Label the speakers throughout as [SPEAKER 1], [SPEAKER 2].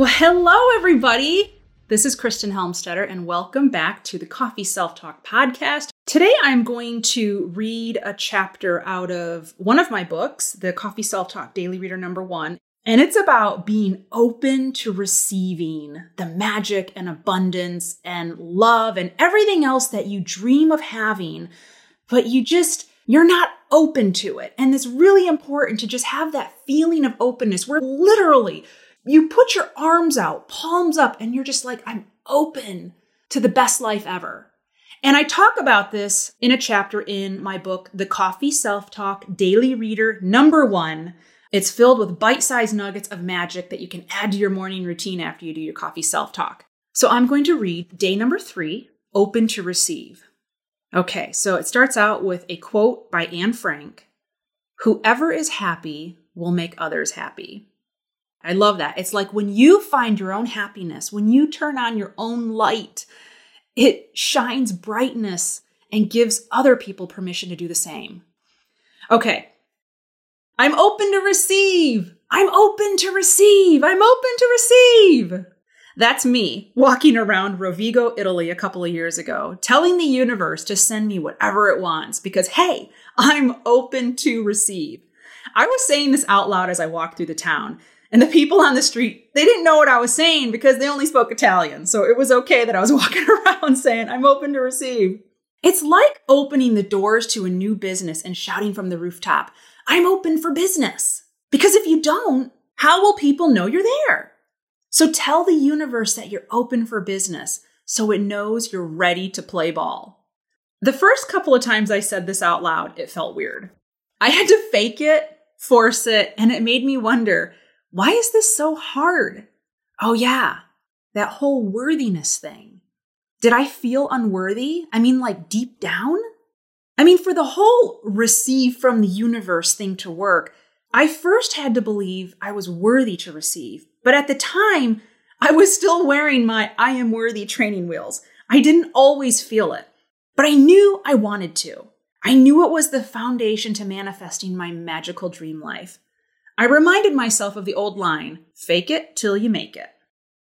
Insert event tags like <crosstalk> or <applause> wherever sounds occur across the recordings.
[SPEAKER 1] Well, hello, everybody. This is Kristen Helmstetter, and welcome back to the Coffee Self Talk podcast. Today, I'm going to read a chapter out of one of my books, the Coffee Self Talk Daily Reader number one. And it's about being open to receiving the magic and abundance and love and everything else that you dream of having, but you just, you're not open to it. And it's really important to just have that feeling of openness We're literally you put your arms out, palms up, and you're just like, I'm open to the best life ever. And I talk about this in a chapter in my book, The Coffee Self Talk Daily Reader number one. It's filled with bite sized nuggets of magic that you can add to your morning routine after you do your coffee self talk. So I'm going to read day number three, Open to Receive. Okay, so it starts out with a quote by Anne Frank Whoever is happy will make others happy. I love that. It's like when you find your own happiness, when you turn on your own light, it shines brightness and gives other people permission to do the same. Okay. I'm open to receive. I'm open to receive. I'm open to receive. That's me walking around Rovigo, Italy a couple of years ago, telling the universe to send me whatever it wants because, hey, I'm open to receive. I was saying this out loud as I walked through the town. And the people on the street, they didn't know what I was saying because they only spoke Italian. So it was okay that I was <laughs> walking around saying, I'm open to receive. It's like opening the doors to a new business and shouting from the rooftop, I'm open for business. Because if you don't, how will people know you're there? So tell the universe that you're open for business so it knows you're ready to play ball. The first couple of times I said this out loud, it felt weird. I had to fake it, force it, and it made me wonder why is this so hard? Oh, yeah, that whole worthiness thing. Did I feel unworthy? I mean, like deep down? I mean, for the whole receive from the universe thing to work, I first had to believe I was worthy to receive. But at the time, I was still wearing my I am worthy training wheels. I didn't always feel it, but I knew I wanted to. I knew it was the foundation to manifesting my magical dream life. I reminded myself of the old line fake it till you make it.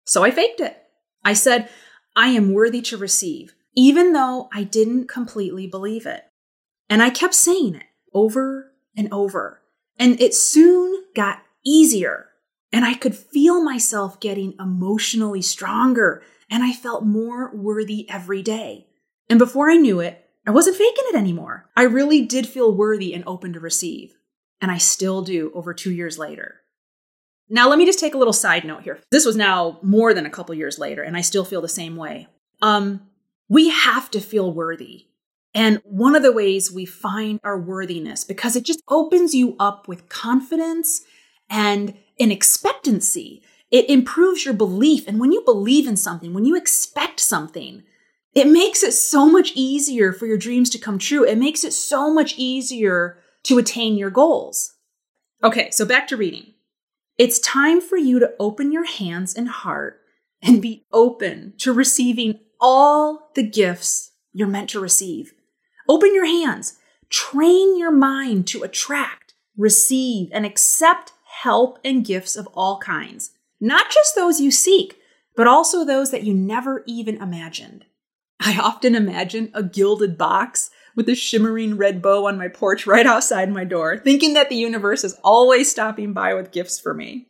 [SPEAKER 1] So I faked it. I said, I am worthy to receive, even though I didn't completely believe it. And I kept saying it over and over. And it soon got easier. And I could feel myself getting emotionally stronger. And I felt more worthy every day. And before I knew it, I wasn't faking it anymore. I really did feel worthy and open to receive and I still do over two years later. Now, let me just take a little side note here. This was now more than a couple years later, and I still feel the same way. Um, we have to feel worthy. And one of the ways we find our worthiness, because it just opens you up with confidence and an expectancy. It improves your belief. And when you believe in something, when you expect something, it makes it so much easier for your dreams to come true. It makes it so much easier to attain your goals. Okay, so back to reading. It's time for you to open your hands and heart and be open to receiving all the gifts you're meant to receive. Open your hands. Train your mind to attract, receive, and accept help and gifts of all kinds. Not just those you seek, but also those that you never even imagined. I often imagine a gilded box with a shimmering red bow on my porch right outside my door, thinking that the universe is always stopping by with gifts for me.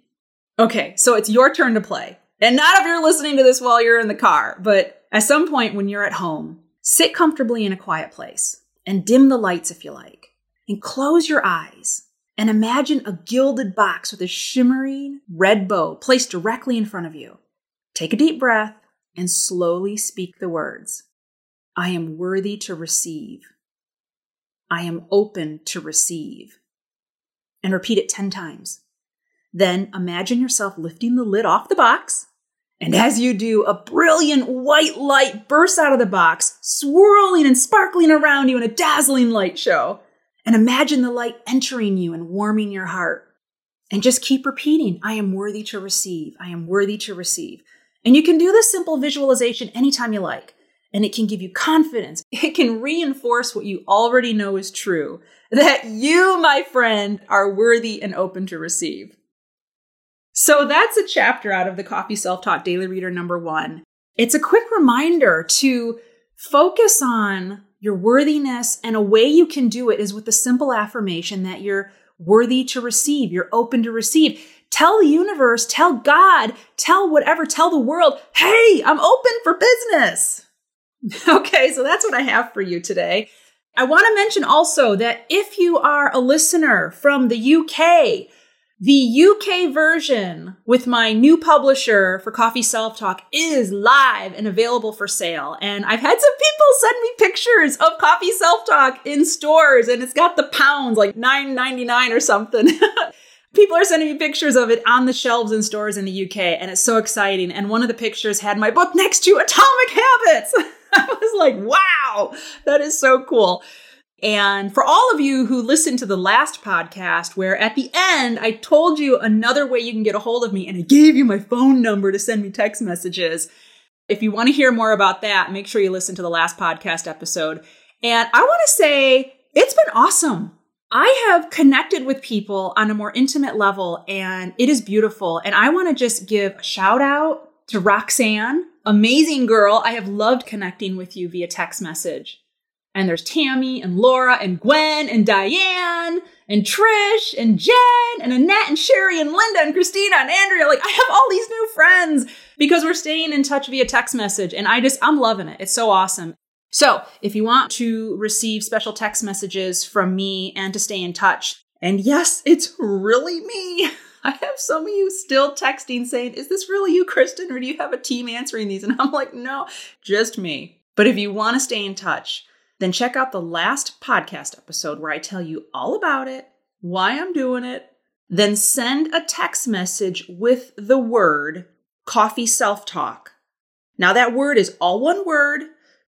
[SPEAKER 1] Okay, so it's your turn to play. And not if you're listening to this while you're in the car, but at some point when you're at home, sit comfortably in a quiet place and dim the lights if you like, and close your eyes and imagine a gilded box with a shimmering red bow placed directly in front of you. Take a deep breath and slowly speak the words I am worthy to receive. I am open to receive. And repeat it 10 times. Then imagine yourself lifting the lid off the box. And as you do, a brilliant white light bursts out of the box, swirling and sparkling around you in a dazzling light show. And imagine the light entering you and warming your heart. And just keep repeating, I am worthy to receive. I am worthy to receive. And you can do this simple visualization anytime you like and it can give you confidence. <laughs> It can reinforce what you already know is true that you, my friend, are worthy and open to receive. So that's a chapter out of the Coffee Self Talk Daily Reader number one. It's a quick reminder to focus on your worthiness, and a way you can do it is with the simple affirmation that you're worthy to receive, you're open to receive. Tell the universe, tell God, tell whatever, tell the world, hey, I'm open for business. <laughs> okay, so that's what I have for you today. I want to mention also that if you are a listener from the UK, the UK version with my new publisher for Coffee Self Talk is live and available for sale. And I've had some people send me pictures of Coffee Self Talk in stores and it's got the pounds like 9.99 or something. <laughs> people are sending me pictures of it on the shelves in stores in the UK and it's so exciting. And one of the pictures had my book next to Atomic Habits. <laughs> <laughs> I was like, wow, that is so cool. And for all of you who listened to the last podcast, where at the end I told you another way you can get a hold of me and I gave you my phone number to send me text messages. If you want to hear more about that, make sure you listen to the last podcast episode. And I want to say it's been awesome. I have connected with people on a more intimate level and it is beautiful. And I want to just give a shout out to Roxanne, amazing girl. I have loved connecting with you via text message. And there's Tammy and Laura and Gwen and Diane and Trish and Jen and Annette and Sherry and Linda and Christina and Andrea. Like I have all these new friends because we're staying in touch via text message. And I just, I'm loving it. It's so awesome. So if you want to receive special text messages from me and to stay in touch, and yes, it's really me. <laughs> I have some of you still texting saying, Is this really you, Kristen? Or do you have a team answering these? <laughs> And I'm like, No, just me. But if you want to stay in touch, then check out the last podcast episode where I tell you all about it, why I'm doing it. Then send a text message with the word coffee self talk. Now, that word is all one word.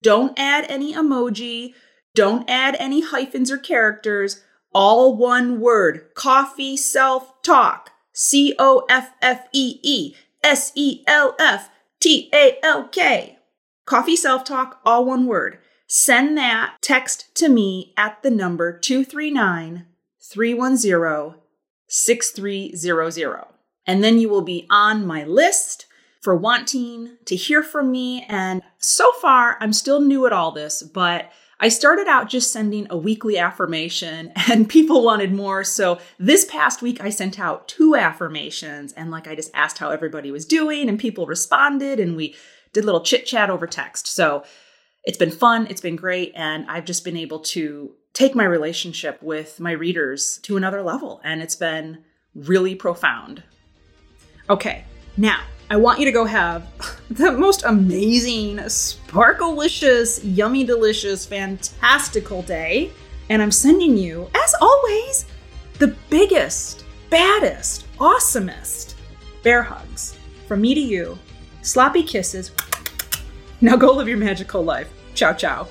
[SPEAKER 1] Don't add any emoji. Don't add any hyphens or characters. All one word coffee self talk. C O F F E E S E L F T A L K. Coffee self talk, all one word. Send that text to me at the number 239 310 6300. And then you will be on my list for wanting to hear from me. And so far, I'm still new at all this, but I started out just sending a weekly affirmation <laughs> and people wanted more. So this past week, I sent out two affirmations and like I just asked how everybody was doing and people responded and we did little chit chat over text. So it's been fun, it's been great, and I've just been able to take my relationship with my readers to another level, and it's been really profound. Okay, now I want you to go have <laughs> the most amazing, sparklicious, yummy, delicious, fantastical day. And I'm sending you, as always, the biggest, baddest, awesomest bear hugs from me to you. Sloppy kisses now go live your magical life. Ciao, ciao.